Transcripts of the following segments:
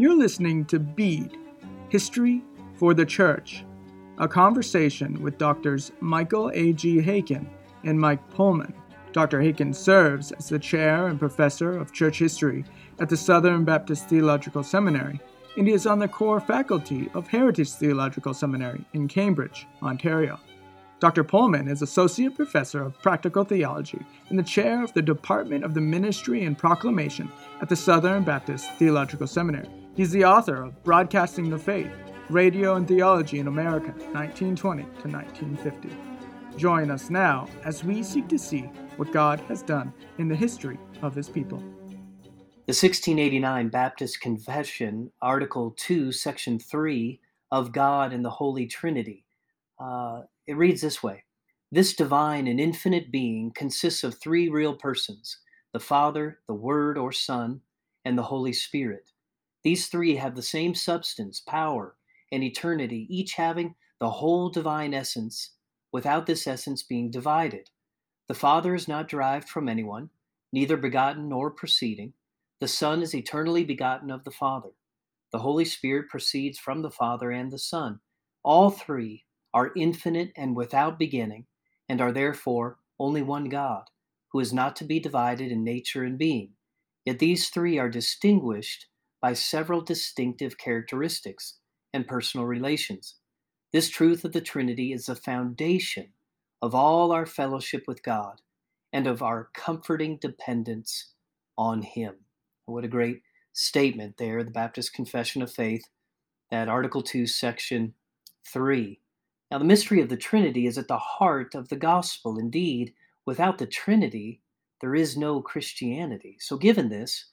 You're listening to Bede History for the Church, a conversation with Doctors Michael A.G. Haykin and Mike Pohlman. Dr. Haykin serves as the chair and professor of church history at the Southern Baptist Theological Seminary, and he is on the core faculty of Heritage Theological Seminary in Cambridge, Ontario. Dr. Pohlman is Associate Professor of Practical Theology and the Chair of the Department of the Ministry and Proclamation at the Southern Baptist Theological Seminary. He's the author of Broadcasting the Faith Radio and Theology in America, 1920 to 1950. Join us now as we seek to see what God has done in the history of His people. The 1689 Baptist Confession, Article 2, Section 3 of God and the Holy Trinity. Uh, it reads this way This divine and infinite being consists of three real persons the Father, the Word or Son, and the Holy Spirit. These three have the same substance, power, and eternity, each having the whole divine essence, without this essence being divided. The Father is not derived from anyone, neither begotten nor proceeding. The Son is eternally begotten of the Father. The Holy Spirit proceeds from the Father and the Son. All three are infinite and without beginning, and are therefore only one God, who is not to be divided in nature and being. Yet these three are distinguished by several distinctive characteristics and personal relations. This truth of the Trinity is the foundation of all our fellowship with God and of our comforting dependence on Him. What a great statement there, the Baptist Confession of Faith, that Article 2, Section 3. Now, the mystery of the Trinity is at the heart of the gospel. Indeed, without the Trinity, there is no Christianity. So, given this,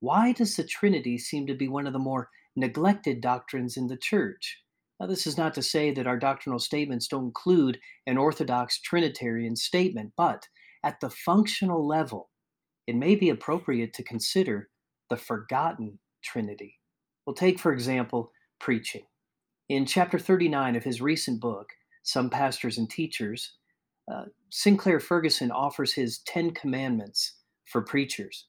why does the Trinity seem to be one of the more neglected doctrines in the church? Now, this is not to say that our doctrinal statements don't include an orthodox Trinitarian statement, but at the functional level, it may be appropriate to consider the forgotten Trinity. We'll take, for example, preaching. In chapter 39 of his recent book, Some Pastors and Teachers, uh, Sinclair Ferguson offers his Ten Commandments for preachers.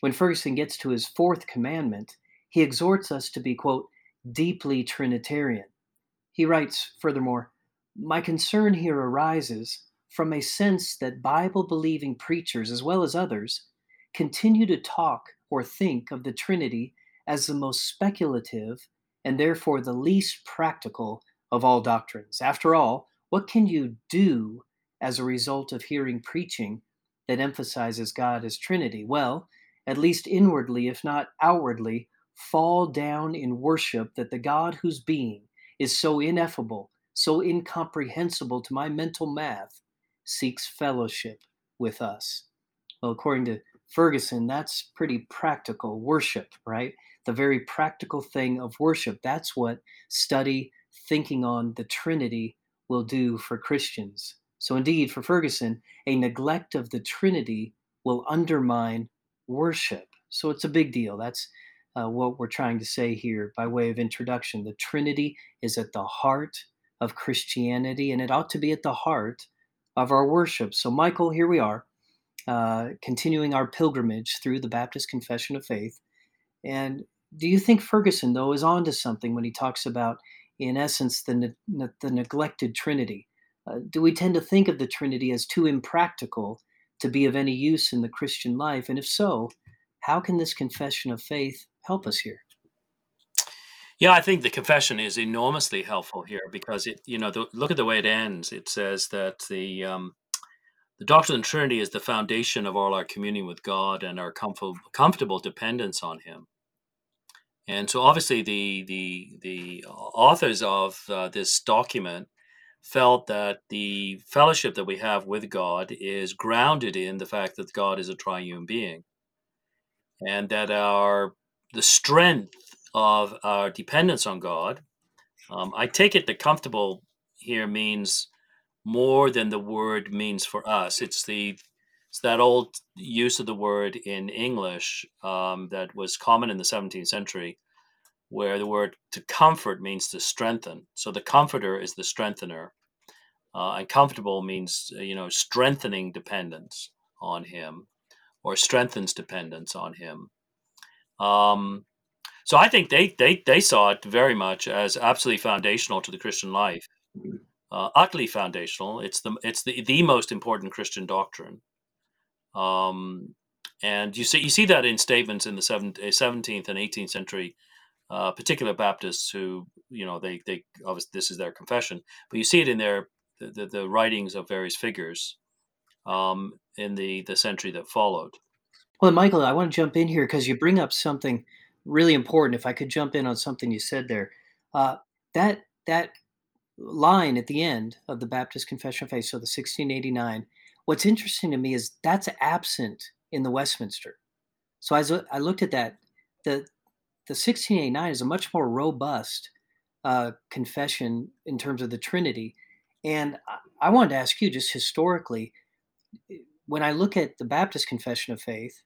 When Ferguson gets to his fourth commandment, he exhorts us to be, quote, deeply Trinitarian. He writes, furthermore, My concern here arises from a sense that Bible believing preachers, as well as others, continue to talk or think of the Trinity as the most speculative and therefore the least practical of all doctrines. After all, what can you do as a result of hearing preaching that emphasizes God as Trinity? Well, at least inwardly, if not outwardly, fall down in worship that the God whose being is so ineffable, so incomprehensible to my mental math, seeks fellowship with us. Well, according to Ferguson, that's pretty practical worship, right? the very practical thing of worship. That's what study, thinking on the Trinity will do for Christians. So, indeed, for Ferguson, a neglect of the Trinity will undermine worship. So, it's a big deal. That's uh, what we're trying to say here by way of introduction. The Trinity is at the heart of Christianity, and it ought to be at the heart of our worship. So, Michael, here we are, uh, continuing our pilgrimage through the Baptist Confession of Faith. And do you think Ferguson, though, is onto something when he talks about, in essence, the, ne- the neglected Trinity? Uh, do we tend to think of the Trinity as too impractical to be of any use in the Christian life? And if so, how can this confession of faith help us here? Yeah, I think the confession is enormously helpful here because it, you know, the, look at the way it ends. It says that the um, the doctrine of the Trinity is the foundation of all our communion with God and our comfort, comfortable dependence on Him. And so, obviously, the the the authors of uh, this document felt that the fellowship that we have with God is grounded in the fact that God is a triune being, and that our the strength of our dependence on God. Um, I take it that comfortable here means more than the word means for us. It's the it's that old use of the word in English um, that was common in the 17th century, where the word to comfort means to strengthen. So the comforter is the strengthener, uh, and comfortable means uh, you know strengthening dependence on him, or strengthens dependence on him. Um, So I think they they they saw it very much as absolutely foundational to the Christian life, uh, utterly foundational. It's the it's the the most important Christian doctrine. Um, and you see you see that in statements in the 17th and 18th century uh, particular Baptists who you know they they obviously this is their confession, but you see it in their the, the, writings of various figures um, in the the century that followed. Well, Michael, I want to jump in here because you bring up something really important. If I could jump in on something you said there, uh, that that line at the end of the Baptist Confession of Faith, so the 1689. What's interesting to me is that's absent in the Westminster. So as I looked at that, the the 1689 is a much more robust uh, confession in terms of the Trinity. And I, wanted to ask you, just historically, when I look at the Baptist Confession of Faith,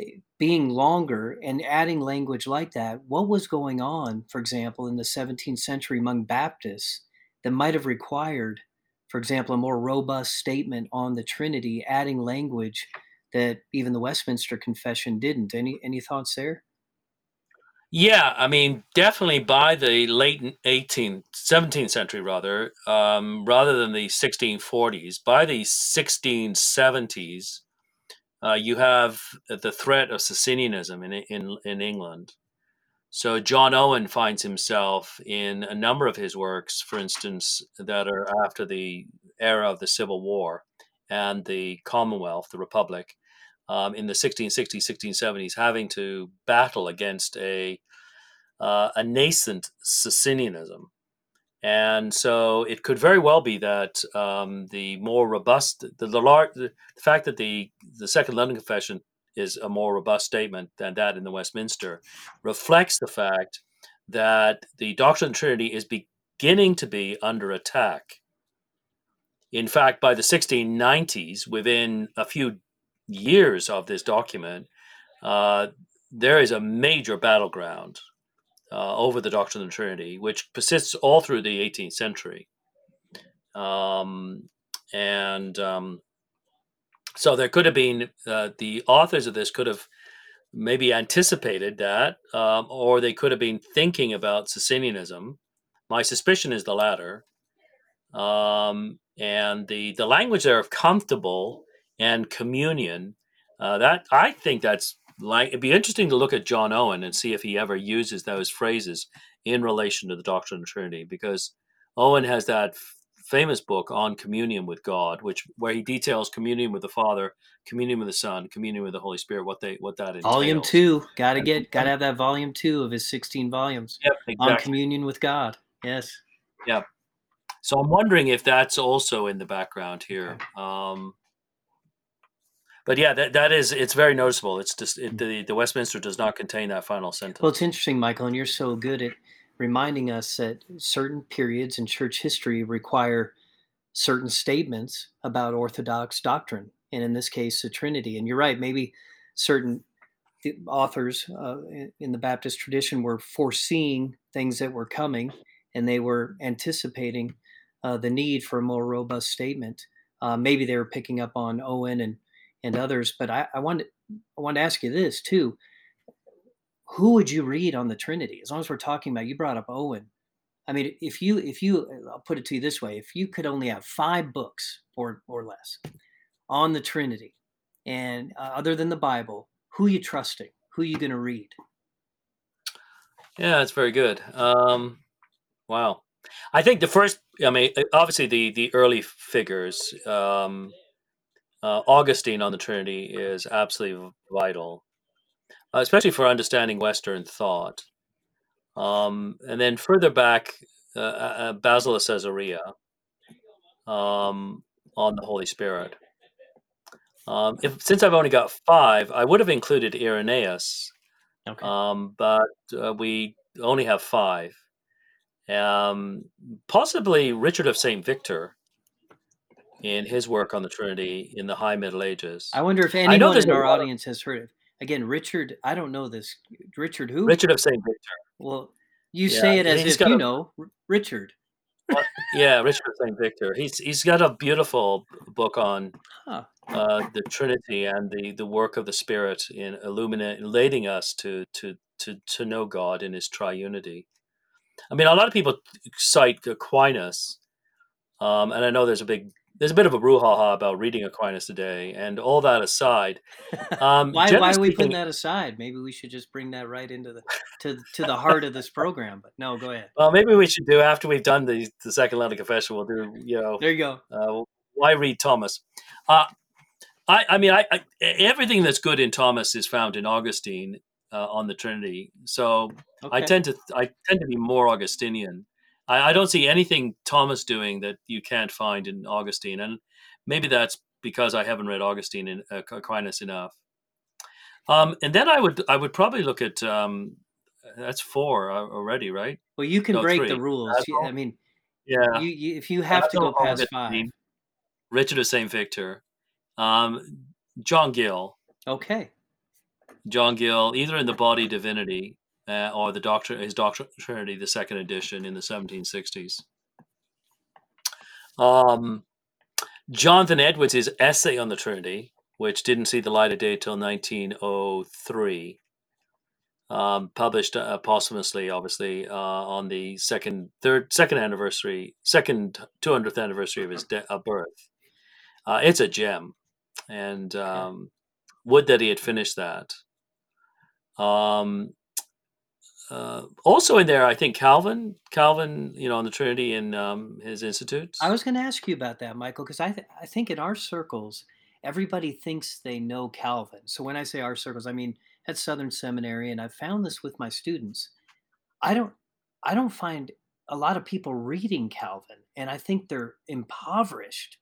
eh, being longer and adding language like that, what was going on, for example, in the 17th century among Baptists that might have required, for example, a more robust statement on the Trinity, adding language that even the Westminster Confession didn't? Any any thoughts there? Yeah, I mean, definitely by the late 18th, 17th century, rather, um, rather than the 1640s, by the 1670s, uh, you have the threat of Socinianism in, in, in England. So John Owen finds himself in a number of his works, for instance, that are after the era of the Civil War and the Commonwealth, the Republic, um, in the 1660s, 1670s, having to battle against a uh, a nascent Socinianism. And so it could very well be that um, the more robust, the, the, large, the fact that the, the Second London Confession is a more robust statement than that in the Westminster reflects the fact that the doctrine of the Trinity is beginning to be under attack. In fact, by the 1690s, within a few years of this document, uh, there is a major battleground uh, over the doctrine of the Trinity, which persists all through the 18th century. Um, and um, so there could have been uh, the authors of this could have maybe anticipated that, um, or they could have been thinking about Socinianism. My suspicion is the latter. Um, and the the language there of comfortable and communion, uh, that I think that's like it'd be interesting to look at John Owen and see if he ever uses those phrases in relation to the doctrine of Trinity, because Owen has that f- famous book on communion with God, which where he details communion with the Father, communion with the Son, communion with the Holy Spirit, what they what that entails. Volume two, gotta get gotta have that volume two of his sixteen volumes yep, exactly. on communion with God. Yes. Yeah. So I'm wondering if that's also in the background here. Um, but yeah, that, that is it's very noticeable. It's just it, the the Westminster does not contain that final sentence. Well, it's interesting, Michael, and you're so good at reminding us that certain periods in church history require certain statements about Orthodox doctrine, and in this case, the Trinity. And you're right, maybe certain authors uh, in the Baptist tradition were foreseeing things that were coming, and they were anticipating uh, the need for a more robust statement. Uh, maybe they were picking up on Owen and and others. But I, I wanted I wanted to ask you this too. Who would you read on the Trinity? As long as we're talking about, you brought up Owen. I mean, if you if you I'll put it to you this way: if you could only have five books or or less on the Trinity, and uh, other than the Bible, who you trusting? Who you going to read? Yeah, that's very good. Um, wow, I think the first. I mean, obviously the the early figures. Um, uh, Augustine on the Trinity is absolutely vital, uh, especially for understanding Western thought. Um, and then further back, uh, uh, uh Basil of Caesarea um, on the Holy Spirit. Um, if, since I've only got five, I would have included Irenaeus, okay. um, but uh, we only have five. Um, possibly Richard of St. Victor in his work on the Trinity in the High Middle Ages. I wonder if anyone in our audience has heard of. Again, Richard. I don't know this. Richard who? Richard of Saint Victor. Well, you yeah, say it as if you a, know Richard. Well, yeah, Richard of Saint Victor. He's he's got a beautiful book on huh. uh, the Trinity and the the work of the Spirit in illuminating, leading us to to to to know God in His triunity. I mean, a lot of people cite Aquinas, um, and I know there's a big there's a bit of a brouhaha about reading Aquinas today, and all that aside, um, why why are we putting that aside? Maybe we should just bring that right into the to to the heart of this program. But no, go ahead. Well, maybe we should do after we've done the the second London Confession. We'll do you know. There you go. Uh, why read Thomas? Uh, I I mean I, I, everything that's good in Thomas is found in Augustine uh, on the Trinity. So okay. I tend to I tend to be more Augustinian I, I don't see anything Thomas doing that you can't find in Augustine, and maybe that's because I haven't read Augustine in uh, Aquinas enough. Um, and then I would I would probably look at um, that's four already, right? Well, you can no, break three. the rules. I mean, yeah. You, you, if you have to go past five, Richard of Saint Victor, um, John Gill. Okay. John Gill, either in the Body Divinity uh, or the doctrine his doctrine Trinity, the second edition in the 1760s. Um, Jonathan Edwards' essay on the Trinity, which didn't see the light of day till 1903, um, published uh, posthumously, obviously, uh, on the second, third, second anniversary, second 200th anniversary of his de- uh, birth. Uh, it's a gem, and um, would that he had finished that. Um, uh, also in there, I think Calvin, Calvin, you know, on the Trinity in um, his institutes. I was going to ask you about that, Michael, because I th- I think in our circles, everybody thinks they know Calvin. So when I say our circles, I mean at Southern Seminary, and I've found this with my students. I don't I don't find a lot of people reading Calvin, and I think they're impoverished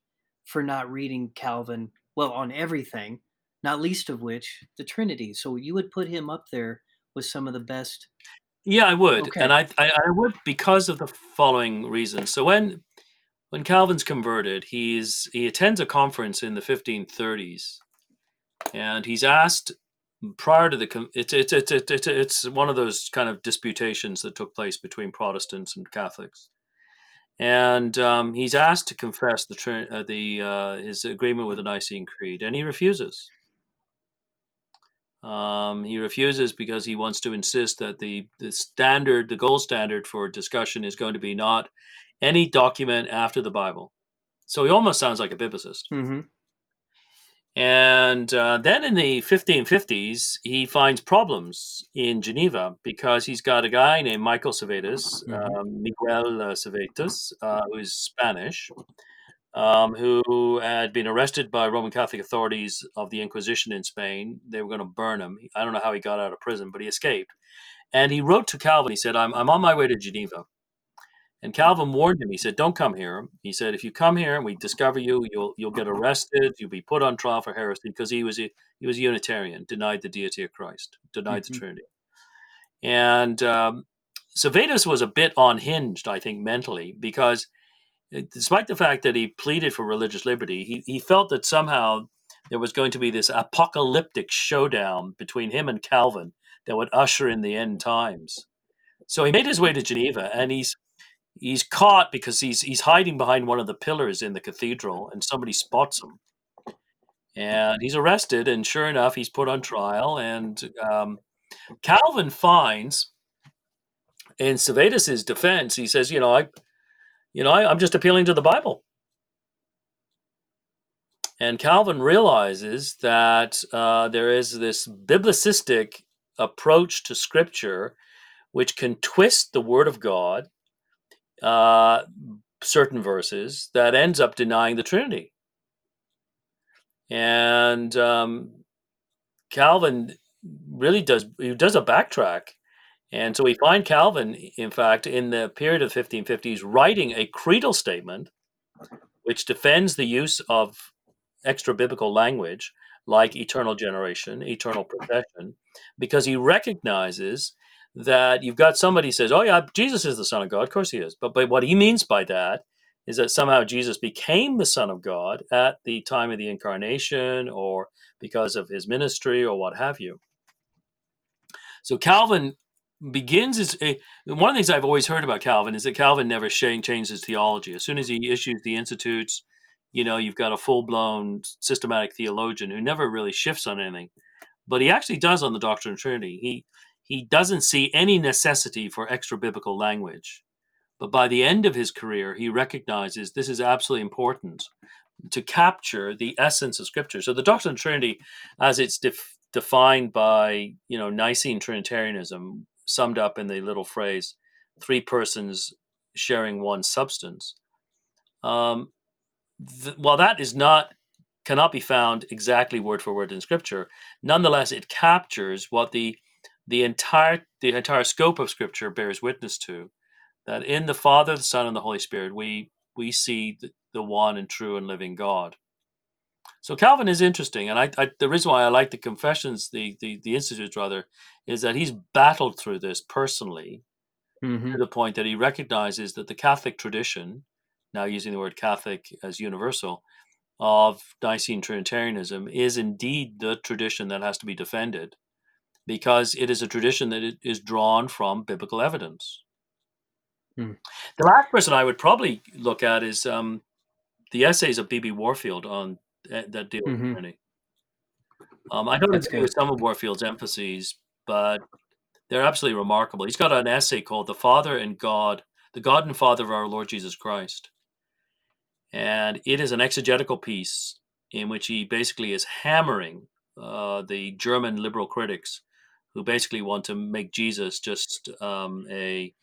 for not reading Calvin well on everything, not least of which the Trinity. So you would put him up there with some of the best yeah, I would, okay. and I, I, I would because of the following reasons. So when when Calvin's converted, he's he attends a conference in the 1530s, and he's asked prior to the it's it's it's it's it's one of those kind of disputations that took place between Protestants and Catholics, and um, he's asked to confess the uh, the uh, his agreement with the Nicene Creed, and he refuses. Um, he refuses because he wants to insist that the, the standard, the gold standard for discussion is going to be not any document after the Bible. So he almost sounds like a biblicist. Mm-hmm. And uh, then in the 1550s, he finds problems in Geneva because he's got a guy named Michael Servetus, mm-hmm. um, Miguel uh, Servetus, uh, who is Spanish, um, who had been arrested by Roman Catholic authorities of the Inquisition in Spain. They were going to burn him. I don't know how he got out of prison, but he escaped. And he wrote to Calvin. He said, I'm, I'm on my way to Geneva. And Calvin warned him. He said, "Don't come here." He said, "If you come here and we discover you, you'll you'll get arrested. You'll be put on trial for heresy because he was a he was a Unitarian, denied the deity of Christ, denied mm-hmm. the Trinity." And um, Servetus was a bit unhinged, I think, mentally because despite the fact that he pleaded for religious liberty, he, he felt that somehow there was going to be this apocalyptic showdown between him and Calvin that would usher in the end times. So he made his way to Geneva, and he's he's caught because he's he's hiding behind one of the pillars in the cathedral, and somebody spots him, and he's arrested. And sure enough, he's put on trial. And um, Calvin finds, in Servetus's defense, he says, you know, I you know, I, I'm just appealing to the Bible. And Calvin realizes that uh, there is this biblicistic approach to Scripture which can twist the Word of God, uh, certain verses, that ends up denying the Trinity. And um, Calvin really does he does a backtrack and so we find Calvin, in fact, in the period of 1550s, writing a creedal statement which defends the use of extra biblical language like eternal generation, eternal procession, because he recognizes that you've got somebody says, "Oh yeah, Jesus is the Son of God." Of course he is, but but what he means by that is that somehow Jesus became the Son of God at the time of the incarnation, or because of his ministry, or what have you. So Calvin begins is a, one of the things I've always heard about Calvin is that Calvin never changed his theology. As soon as he issues the Institutes, you know, you've got a full blown systematic theologian who never really shifts on anything, but he actually does on the doctrine of Trinity. He he doesn't see any necessity for extra biblical language. But by the end of his career, he recognizes this is absolutely important to capture the essence of Scripture. So the doctrine of Trinity, as it's def- defined by you know Nicene Trinitarianism, summed up in the little phrase three persons sharing one substance. Um, th- while that is not cannot be found exactly word for word in scripture nonetheless it captures what the the entire the entire scope of scripture bears witness to that in the father the son and the holy spirit we we see the, the one and true and living god so Calvin is interesting, and I, I, the reason why I like the confessions, the, the the institutes rather, is that he's battled through this personally Mm-hmm. to the point that he recognizes that the Catholic tradition, now using the word Catholic as universal, of Nicene Trinitarianism is indeed the tradition that has to be defended, because it is a tradition that is drawn from biblical evidence. Hmm. The last person I would probably look at is um, the essays of B.B. Warfield on uh, that deal with Mhm. Trinity. Um, I don't That's agree with some of Warfield's emphases, but they're absolutely remarkable. He's got an essay called "The Father and God, the God and Father of Our Lord Jesus Christ," and it is an exegetical piece in which he basically is hammering uh, the German liberal critics who basically want to make Jesus just um, a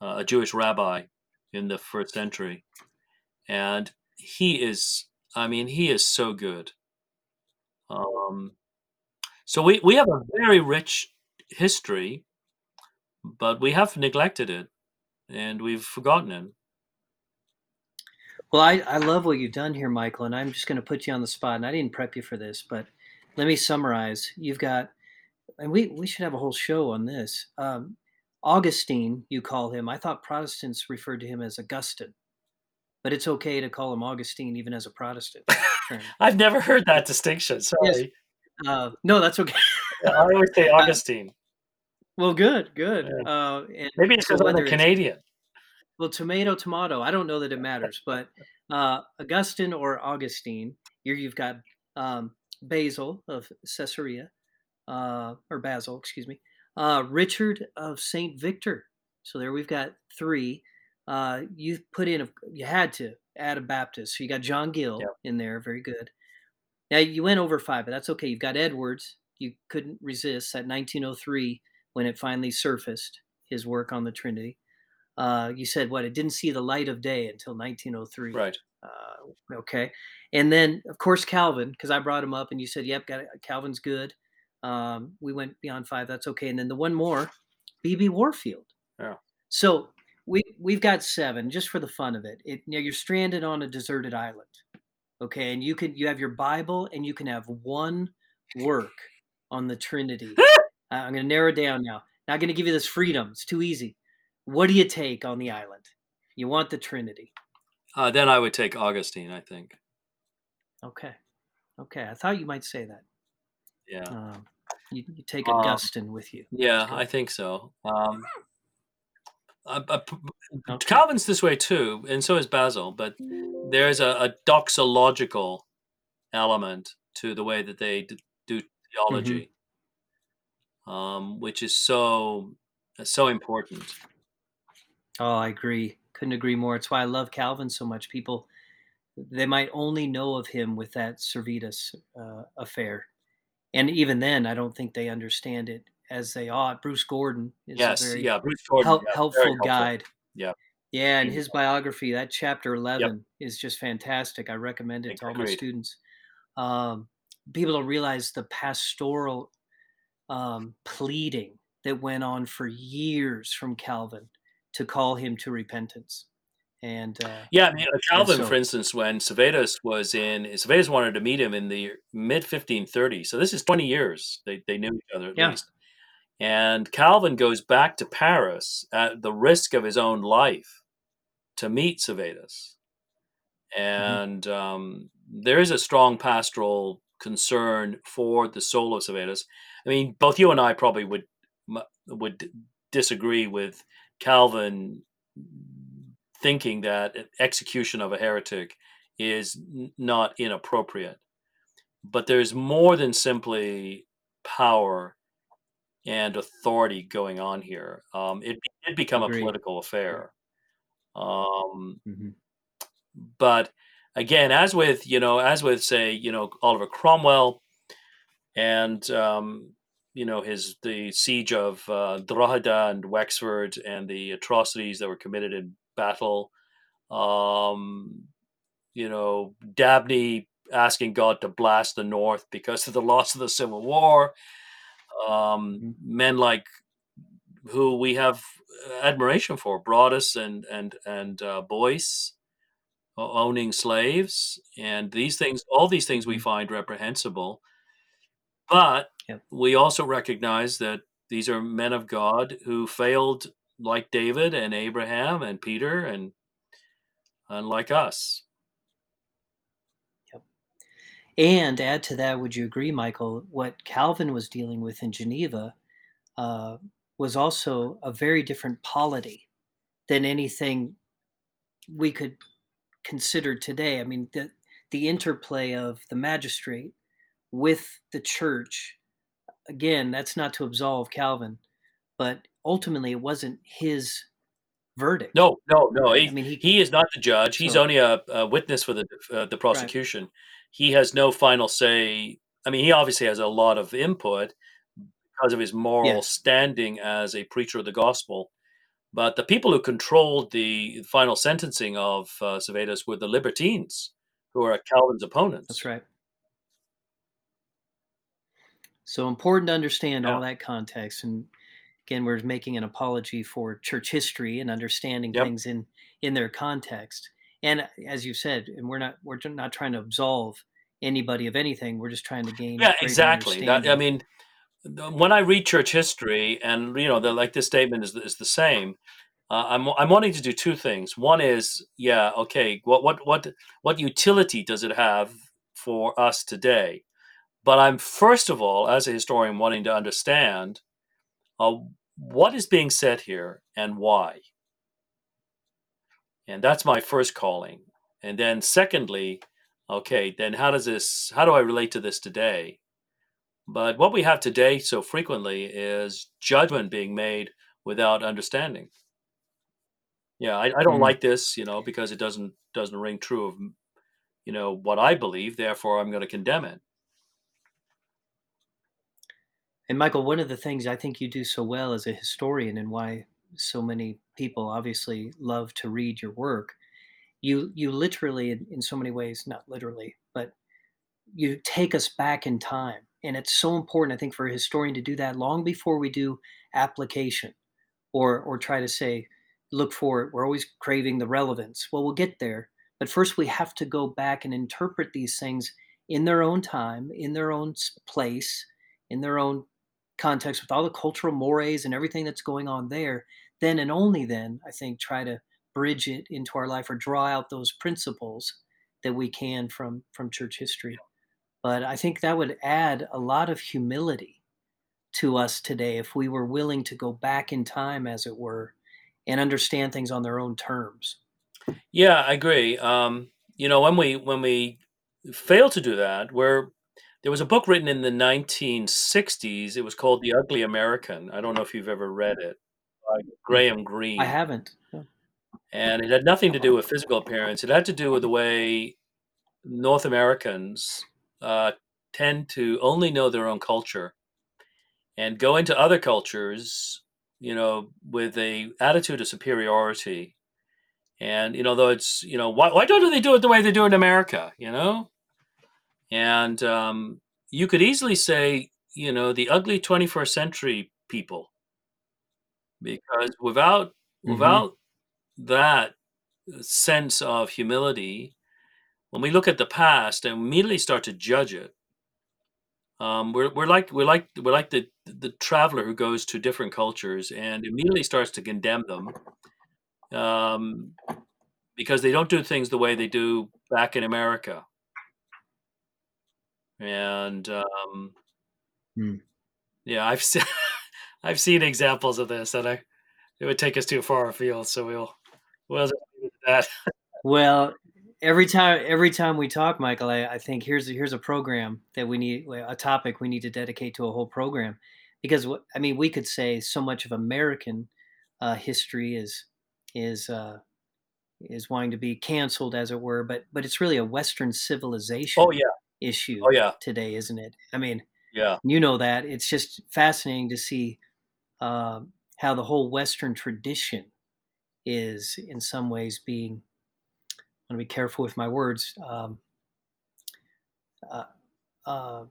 a Jewish rabbi in the first century, and he is. I mean, he is so good. Um, so we, we have a very rich history, but we have neglected it and we've forgotten it. Well, I, I love what you've done here, Michael, and I'm just going to put you on the spot. And I didn't prep you for this, but let me summarize. You've got, and we, we should have a whole show on this. Um, Augustine, you call him. I thought Protestants referred to him as Augustine, but it's okay to call him Augustine even as a Protestant. I've never heard that distinction. Sorry. uh, no, that's okay. I always say Augustine. well, good, good. Yeah. Uh, and Maybe it's so because I'm a Canadian. Well, tomato, tomato. I don't know that it matters, but uh, Augustine or Augustine. Here you've got um, Basil of Caesarea, uh, or Basil, excuse me. Uh, Richard of Saint Victor. So there we've got three. Uh, you put in, a, you had to add a Baptist. So you got John Gill Yep. in there. Very good. Now you went over five, but that's okay. You've got Edwards. You couldn't resist at 1903 when it finally surfaced his work on the Trinity. Uh, you said what? It didn't see the light of day until 1903. Right. Uh, okay. And then, of course, Calvin, because I brought him up, and you said, "Yep, got it. Calvin's good." Um, we went beyond five. That's okay. And then the one more, B.B. Warfield. Yeah. So we we've got seven just for the fun of it. It you know, you're stranded on a deserted island. Okay, and you can you have your Bible, and you can have one work on the Trinity. Uh, I'm going to narrow it down now. Not going to give you this freedom. It's too easy. What do you take on the island? You want the Trinity. Uh, then I would take Augustine, I think. Okay. Okay. I thought you might say that. Yeah. Um, you, you take Uh, Augustine with you. Yeah. I think so. Um, uh, uh, Okay. Calvin's this way too, and so is Basil. But there's a, a doxological element to the way that they d- do theology, um, which is so so important. Oh, I agree. Couldn't agree more. It's why I love Calvin so much. People, they might only know of him with that Servetus uh, affair. And even then, I don't think they understand it as they ought. Bruce Gordon is Yes, a very yeah, Bruce Gordon, help, yeah, helpful, guide. Yeah. Yeah, and his biography, that chapter 11, is just fantastic. I recommend it to all my students. Um, people don't realize the pastoral um, pleading that went on for years from Calvin to call him to repentance. And uh, Yeah, I mean, uh, Calvin, so- for instance, when Servetus was in, Servetus wanted to meet him in the mid 1530s. So this is 20 years. They, they knew each other at Yeah. least. And Calvin goes back to Paris at the risk of his own life to meet Servetus. And um, there is a strong pastoral concern for the soul of Servetus. I mean, both you and I probably would would disagree with Calvin thinking that execution of a heretic is not inappropriate. But there's more than simply power and authority going on here. Um, it did become Agreed. a political affair. Um, Mhm. but again, as with you know, as with say you know Oliver Cromwell, and um, you know his the siege of uh, Drogheda and Wexford and the atrocities that were committed in battle. Um, you know, Dabney asking God to blast the North because of the loss of the Civil War. Um, Mhm. Men like who we have admiration for, Broadus and and and uh, Boyce, owning slaves, and these things, all these things we Mhm. find reprehensible. But Yep. we also recognize that these are men of God who failed, like David and Abraham and Peter, and and like us. And add to that, would you agree, Michael? What Calvin was dealing with in Geneva uh, was also a very different polity than anything we could consider today. I mean, the the interplay of the magistrate with the church. Again, that's not to absolve Calvin, but ultimately, it wasn't his verdict. No, no, no. I He, mean, he he is not the judge. He's So- only a, a witness for the uh, the prosecution. He has no final say. I mean, he obviously has a lot of input because of his moral Yes. standing as a preacher of the gospel. But the people who controlled the final sentencing of uh, were the libertines, who are Calvin's opponents. That's right. So important to understand all that context. And again, we're making an apology for church history and understanding Yep. things in in their context. And as you said, and we're not we're not trying to absolve anybody of anything. We're just trying to gain Yeah, exactly. That, I mean, when I read church history, and you know, the, like this statement is is the same. Uh, I'm I'm wanting to do two things. One is, yeah, okay, what what what what utility does it have for us today? But I'm first of all, as a historian, wanting to understand uh, what is being said here and why. And that's my first calling. And then secondly, okay, then how does this? How do I relate to this today? But what we have today so frequently is judgment being made without understanding. Yeah, I, I don't Mm. like this, you know, because it doesn't doesn't ring true of, you know, what I believe. Therefore, I'm going to condemn it. And Michael, one of the things I think you do so well as a historian and why so many people obviously love to read your work, you you literally in, so many ways, not literally, but you take us back in time. And it's so important, I think, for a historian to do that long before we do application or or try to say, look for it. We're always craving the relevance. Well, we'll get there. But first we have to go back and interpret these things in their own time, in their own place, in their own context with all the cultural mores and everything that's going on there, then and only then, I think, try to bridge it into our life or draw out those principles that we can from from church history. But I think that would add a lot of humility to us today if we were willing to go back in time, as it were, and understand things on their own terms. Yeah, I agree. Um, you know, when we when we fail to do that, where there was a book written in the 1960s. It was called The Ugly American. I don't know if you've ever read it. By Graham Greene. I haven't. No. and it had nothing to do with physical appearance. It had to do with the way North Americans uh, tend to only know their own culture and go into other cultures, you know, with a attitude of superiority. And you know, though it's you know, why why don't they do it the way they do in America? You know, and um, you could easily say, you know, the ugly 21st century people, because without Mhm. without that sense of humility, when we look at the past and immediately start to judge it, um, we're, we're like we're like we're like the the traveler who goes to different cultures and immediately starts to condemn them um, because they don't do things the way they do back in America. And um, Hmm. yeah, I've seen I've seen examples of this, and I it would take us too far afield. So we'll we'll just leave it at that. Well, every time every time we talk, Michael, I, I think here's here's a program that we need a topic we need to dedicate to a whole program because I mean, we could say so much of American uh, history is is uh, is wanting to be canceled, as it were, but but it's really a Western civilization Oh yeah. issue Oh yeah. today, isn't it? I mean, Yeah. you know that it's just fascinating to see uh, how the whole Western tradition is, in some ways, being. I want to be careful with my words. Um, uh, uh,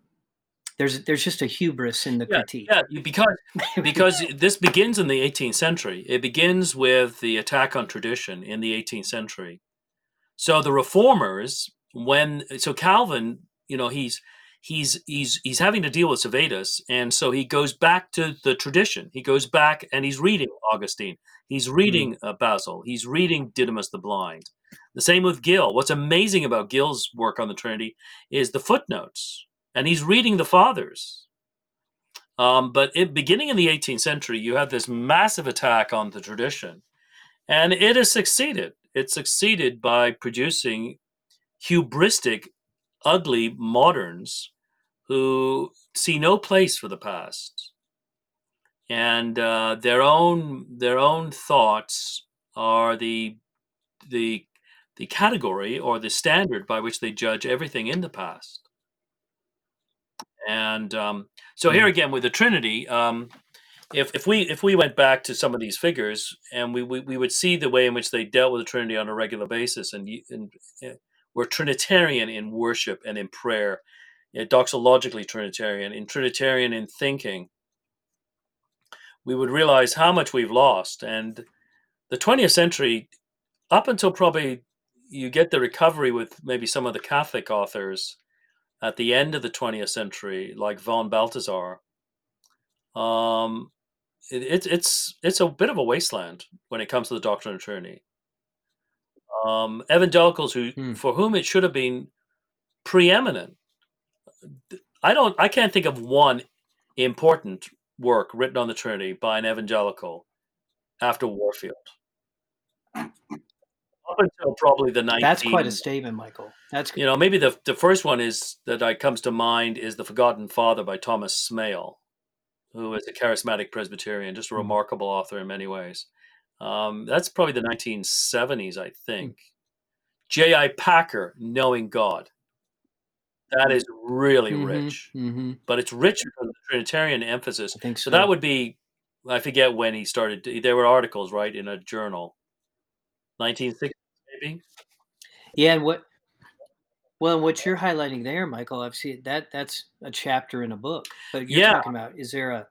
there's there's just a hubris in the Yeah, critique. yeah, because because this begins in the 18th century. It begins with the attack on tradition in the 18th century. So the reformers, when so Calvin, you know, he's he's he's he's having to deal with Servetus, and so he goes back to the tradition. He goes back and he's reading Augustine. He's reading uh, Basil. He's reading Didymus the Blind. The same with Gill. What's amazing about Gill's work on the Trinity is the footnotes, and he's reading the Fathers. Um, but it, beginning in the 18th century, you have this massive attack on the tradition, and it has succeeded. It succeeded by producing hubristic, ugly moderns who see no place for the past, and uh, their own their own thoughts are the the the category or the standard by which they judge everything in the past. And um, so here Mm. again with the Trinity, um, if if we if we went back to some of these figures and we, we we would see the way in which they dealt with the Trinity on a regular basis, and, y- and uh, were Trinitarian in worship and in prayer, uh, doxologically Trinitarian, in Trinitarian in thinking, we would realize how much we've lost. And the 20th century, up until probably you get the recovery with maybe some of the Catholic authors at the end of the 20th century, like von Balthasar, um, it, it's it's it's a bit of a wasteland when it comes to the doctrine of Trinity. Um, evangelicals who Hmm. for whom it should have been preeminent. I don't. I can't think of one important work written on the Trinity by an evangelical after Warfield. Up until probably the 19, That's quite a statement, Michael. That's you know, maybe the the first one is that I comes to mind is the Forgotten Father by Thomas Smail, who is a charismatic Presbyterian, just a Mhm. remarkable author in many ways. Um, that's probably the 1970s, I think. J.I. Packer, Knowing God. That is really Mhm, rich, mhm. but it's rich because of the Trinitarian emphasis. I think so. So that would be, I forget when he started. There were articles, right, in a journal, 1960 maybe. yeah, and what well, what you're highlighting there, Michael, I've seen that that's a chapter in a book. But you're Yeah. talking about is there a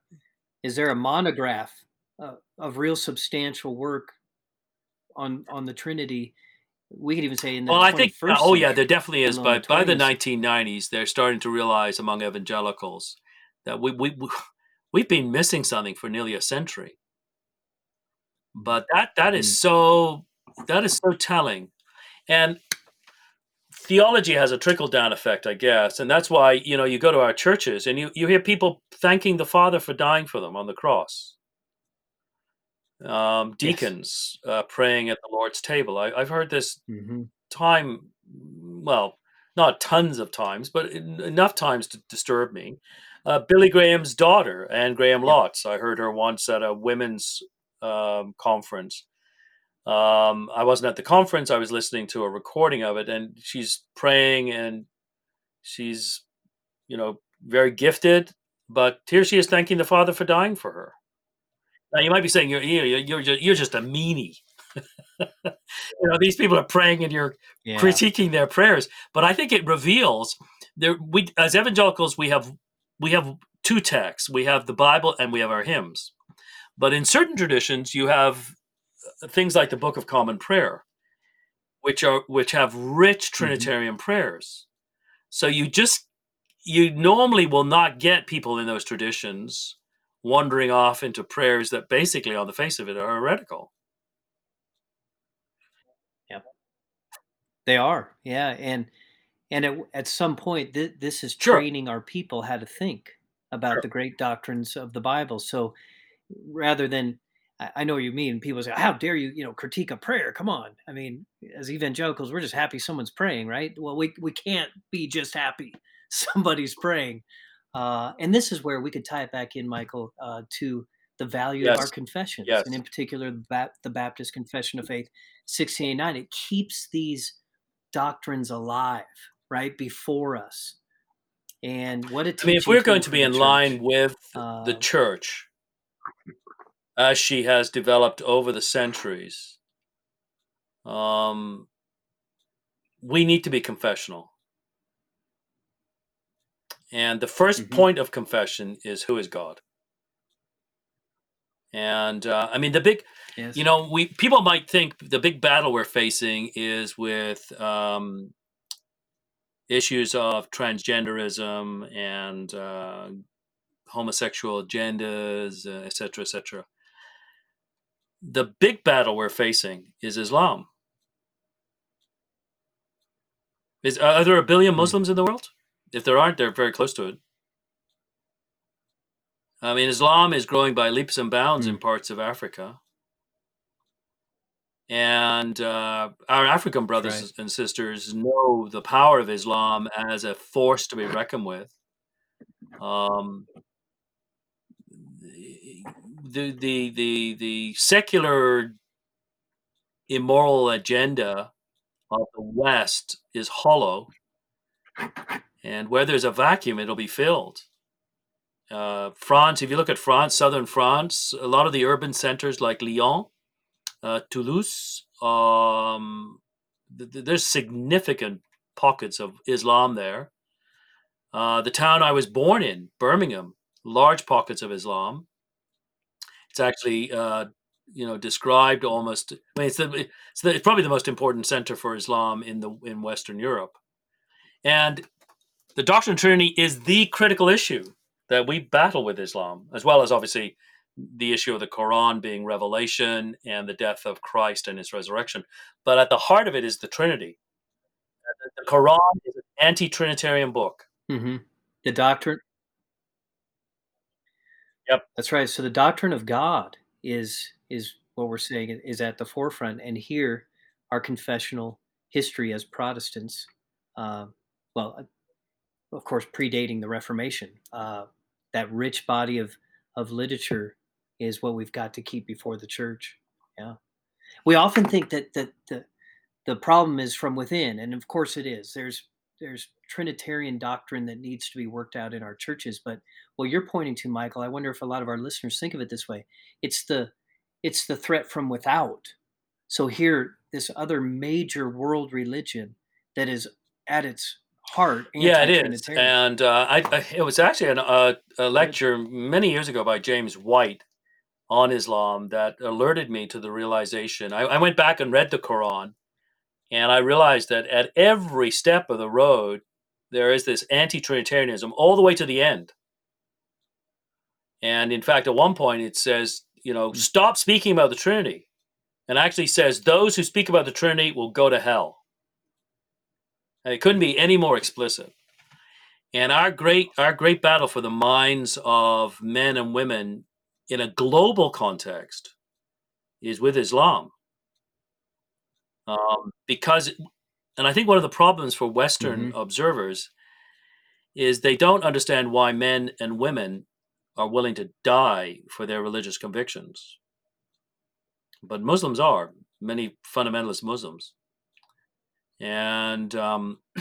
is there a monograph uh, of real substantial work on on the Trinity? We could even say in the Well, I think, 21st oh yeah, there definitely is. the by the 1990s, they're starting to realize among evangelicals that we we we- we've been missing something for nearly a century. But that that is Mm. so that is so telling, and theology has a trickle down effect, I guess, and that's why you know you go to our churches and you you hear people thanking the Father for dying for them on the cross. Um, Yes. deacons uh, praying at the Lord's table. I, I've heard this Mhm. time well not tons of times but en- enough times to disturb me uh, billy graham's daughter anne graham Yep. lotz i heard her once at a women's um, conference um, i wasn't at the conference i was listening to a recording of it and she's praying and she's you know very gifted but here she is thanking the father for dying for her now you might be saying you're you're, you're, just, you're just a meanie. You know these people are praying and you're Yeah. critiquing their prayers but i think it reveals there we as evangelicals we have we have two texts. We have the bible and we have our hymns. But in certain traditions you have uh, things like the book of common prayer which are which have rich trinitarian prayers. So you just you normally will not get people in those traditions wandering off into prayers that basically on the face of it are heretical Yep, They are, yeah, and and at, at some point, th- this is Sure. training our people how to think about Sure. the great doctrines of the Bible. So, rather than, I, I know what you mean. People say, "How dare you, you know, critique a prayer?" Come on, I mean, as evangelicals, we're just happy someone's praying, right? Well, we we can't be just happy somebody's praying. Uh, and this is where we could tie it back in, Michael, uh, to the value Yes. of our confessions, Yes. and in particular, the, Baptist Confession of Faith 1689. It keeps these doctrines alive, right, before us. And what it I mean, if we're going to be in line with the Uh, church as she has developed over the centuries, um, we need to be confessional. And the 1st Mhm. point of confession is who is God. And uh, I mean, the big, yes. you know, we people might think the big battle we're facing is with um, issues of transgenderism and uh, homosexual agendas, uh, et cetera, et cetera. The big battle we're facing is Islam. Is are there a billion Hmm. Muslims in the world? If there aren't, they're very close to it. I mean, Islam is growing by leaps and bounds Hmm. in parts of Africa. And uh, our African brothers right. and sisters know the power of Islam as a force to be reckoned with. Um, the, the the the secular immoral agenda of the West is hollow, and where there's a vacuum, it'll be filled. Uh, France, if you look at France, southern France, a lot of the urban centers like Lyon, uh, Toulouse, um, th- th- there's significant pockets of Islam there. Uh, the town I was born in, Birmingham, large pockets of Islam. It's actually, uh, you know, described almost. I mean, it's, the, it's, the, it's probably the most important center for Islam in the in Western Europe, and the doctrine of Trinity is the critical issue that we battle with Islam, as well as obviously the issue of the Quran being revelation and the death of Christ and his resurrection. But at the heart of it is the Trinity. The Quran is an anti-Trinitarian book. hmm The doctrine. Yep. That's right. So the doctrine of God is is what we're saying is at the forefront, and here our confessional history as Protestants, uh, well, of course, predating the Reformation, uh, that rich body of of literature is what we've got to keep before the church. Yeah, we often think that that the the problem is from within, and of course it is. There's there's Trinitarian doctrine that needs to be worked out in our churches. But what you're pointing to, Michael, I wonder if a lot of our listeners think of it this way. It's the it's the threat from without. So here, this other major world religion that is at its heart Yeah, it is. And uh, I, I, it was actually an, uh, a lecture many years ago by James White on Islam that alerted me to the realization. I, I went back and read the Quran, and I realized that at every step of the road, there is this anti Trinitarianism all the way to the end. And in fact, at one point, it says, you know, Mm. stop speaking about the Trinity. And actually says, those who speak about the Trinity will go to hell. It couldn't be any more explicit. And our great our great battle for the minds of men and women in a global context is with Islam. Um, because and I think one of the problems for Western observers is they don't understand why men and women are willing to die for their religious convictions. But Muslims are, many fundamentalist Muslims. And um,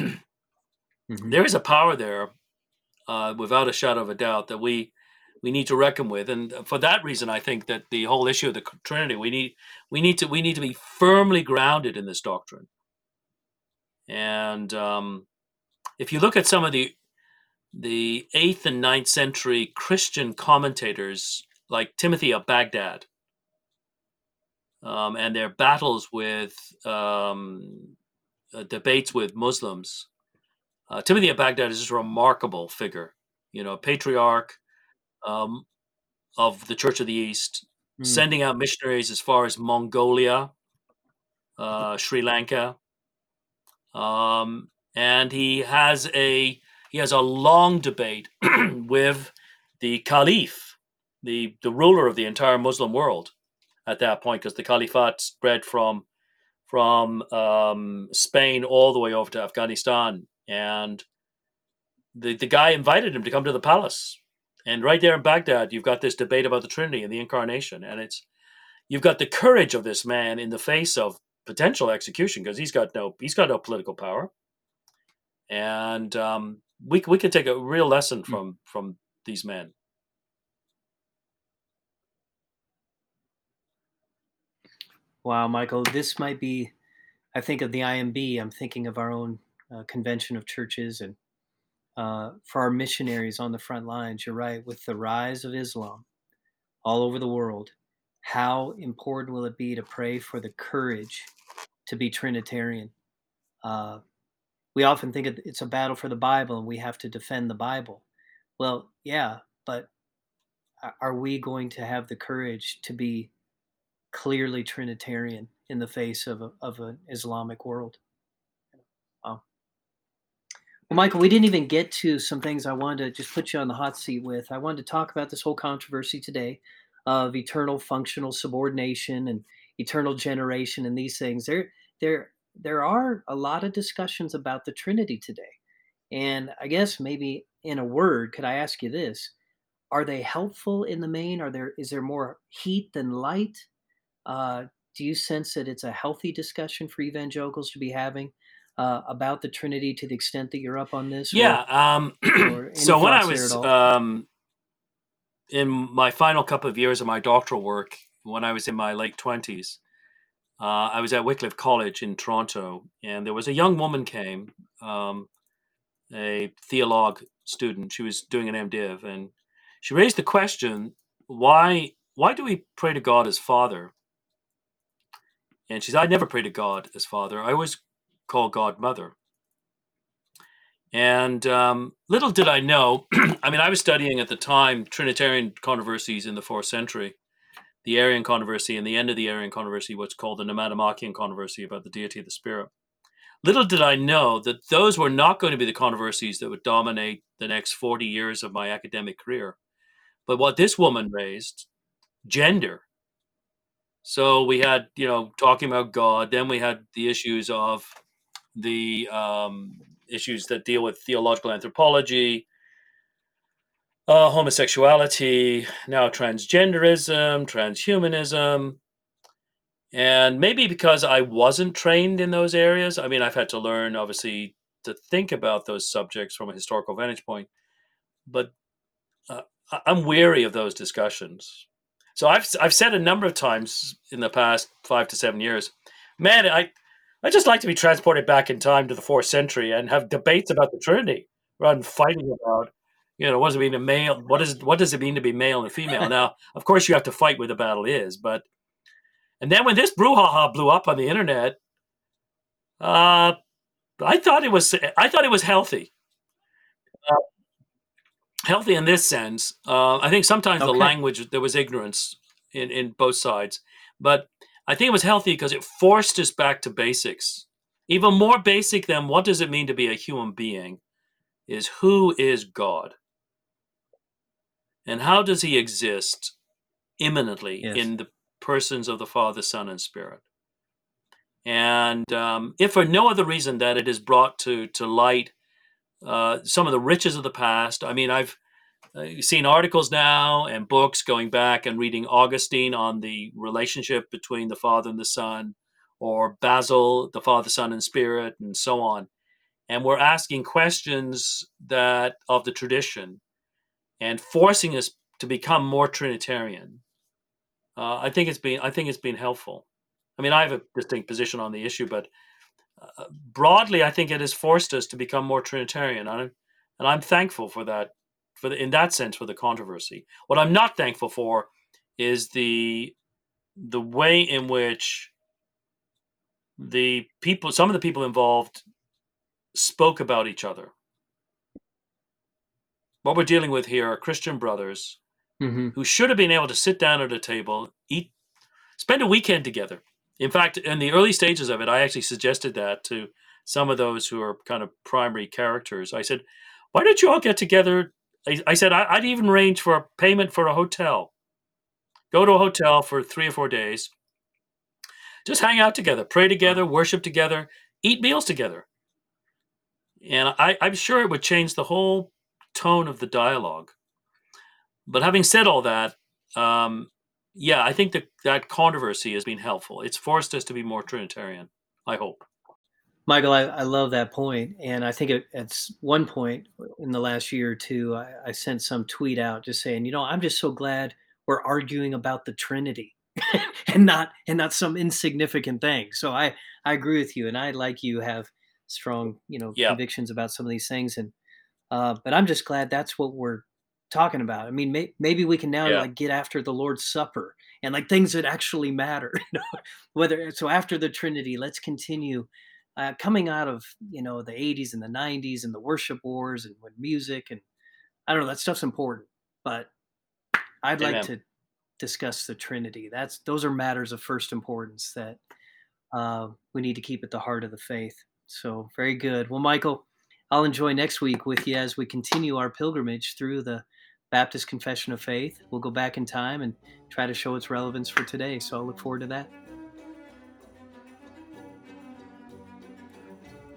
Mhm. there is a power there, uh, without a shadow of a doubt, that we we need to reckon with. And for that reason, I think that the whole issue of the Trinity, we need we need to we need to be firmly grounded in this doctrine. And um, if you look at some of the the eighth and ninth century Christian commentators, like Timothy of Baghdad, um, and their battles with um, uh, debates with Muslims. Uh, Timothy of Baghdad is a remarkable figure, you know, patriarch um, of the Church of the East, Mm. sending out missionaries as far as Mongolia, uh, Sri Lanka, um, and he has a he has a long debate with the Caliph, the the ruler of the entire Muslim world at that point, because the Caliphate spread from from um, Spain all the way over to Afghanistan, and the, the guy invited him to come to the palace. And right there in Baghdad, you've got this debate about the Trinity and the incarnation. And it's you've got the courage of this man in the face of potential execution because he's got no he's got no political power. And um, we we could take a real lesson Hmm. from from these men. Wow, Michael, this might be, I think of the IMB, I'm thinking of our own uh, convention of churches and uh, for our missionaries on the front lines. You're right, with the rise of Islam all over the world, how important will it be to pray for the courage to be Trinitarian? Uh, we often think it's a battle for the Bible and we have to defend the Bible. Well, yeah, but are we going to have the courage to be clearly Trinitarian in the face of, a, of an Islamic world. Wow. Well, Michael, we didn't even get to some things I wanted to just put you on the hot seat with. I wanted to talk about this whole controversy today of eternal functional subordination and eternal generation and these things. There, there, there are a lot of discussions about the Trinity today. And I guess maybe in a word, could I ask you this? Are they helpful in the main? Are there is there more heat than light? Uh, do you sense that it's a healthy discussion for evangelicals to be having uh, about the Trinity to the extent that you're up on this? or- Yeah. Um, or so when I was um, in my final couple of years of my doctoral work, when I was in my late twenties, uh, I was at Wycliffe College in Toronto, and there was a young woman came, um, a theologue student. She was doing an MDiv, and she raised the question, "Why? Why do we pray to God as Father?" And she said, "I never pray to God as Father. I always call God Mother." And um, little did I know, I mean, I was studying at the time Trinitarian controversies in the fourth century, the Arian controversy, and the end of the Arian controversy, what's called the Pneumatomachian controversy about the deity of the Spirit. Little did I know that those were not going to be the controversies that would dominate the next 40 years of my academic career. But what this woman raised, gender. So we had, you know, talking about God, then we had the issues of the um, issues that deal with theological anthropology, uh, homosexuality, now transgenderism, transhumanism. And maybe because I wasn't trained in those areas, I mean, I've had to learn, obviously, to think about those subjects from a historical vantage point, but uh, I'm weary of those discussions. So I've, I've said a number of times in the past five to seven years, man, I, I just like to be transported back in time to the fourth century and have debates about the Trinity rather than fighting about, you know, what does it mean to male? What is what does it mean to be male and female? now, of course, you have to fight where the battle is, but and then when this brouhaha blew up on the internet, uh, I thought it was I thought it was healthy. Uh, healthy in this sense. Uh, I think sometimes the language there was ignorance in in both sides, but I think it was healthy because it forced us back to basics. Even more basic than what does it mean to be a human being is who is God? And how does he exist immanently Yes. in the persons of the Father, Son, and Spirit? And um, if for no other reason that it is brought to to light uh, some of the riches of the past. I mean, I've uh, seen articles now and books going back and reading Augustine on the relationship between the Father and the Son, or Basil, the Father, Son, and Spirit, and so on. And we're asking questions that of the tradition and forcing us to become more Trinitarian. Uh, I think it's been I think it's been helpful. I mean, I have a distinct position on the issue, but broadly, I think it has forced us to become more Trinitarian, and I'm, and I'm thankful for that. For the, in that sense, for the controversy. What I'm not thankful for is the the way in which the people, some of the people involved, spoke about each other. What we're dealing with here are Christian brothers Mhm. who should have been able to sit down at a table, eat, spend a weekend together. In fact, in the early stages of it, I actually suggested that to some of those who are kind of primary characters. I said, "Why don't you all get together?" I, I said, I, "I'd even arrange for a payment for a hotel. Go to a hotel for three or four days. Just hang out together, pray together, worship together, eat meals together." and I, I'm sure it would change the whole tone of the dialogue. But having said all that, um, yeah, I think that that controversy has been helpful. It's forced us to be more Trinitarian. I hope. Michael, I, I love that point, and I think it, at one point in the last year or two, I, I sent some tweet out just saying, you know, I'm just so glad we're arguing about the Trinity and not and not some insignificant thing. So I I agree with you, and I like you have strong you know Yeah. convictions about some of these things, and uh, but I'm just glad that's what we're talking about. I mean, may, maybe we can now Yeah. like get after the Lord's Supper and like things that actually matter. You know, whether so after the Trinity, let's continue uh, coming out of you know the 80s and the 90s and the worship wars and when music and I don't know that stuff's important, but I'd like to discuss the Trinity. That's those are matters of first importance that uh, we need to keep at the heart of the faith. So very good. Well, Michael, I'll enjoy next week with you as we continue our pilgrimage through the Baptist Confession of Faith. We'll go back in time and try to show its relevance for today. So I'll look forward to that.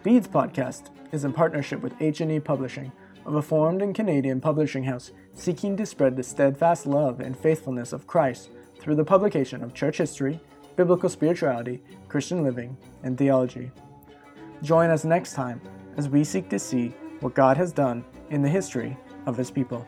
Beads Podcast is in partnership with H&E Publishing, a reformed and Canadian publishing house seeking to spread the steadfast love and faithfulness of Christ through the publication of church history, biblical spirituality, Christian living, and theology. Join us next time as we seek to see what God has done in the history of his people.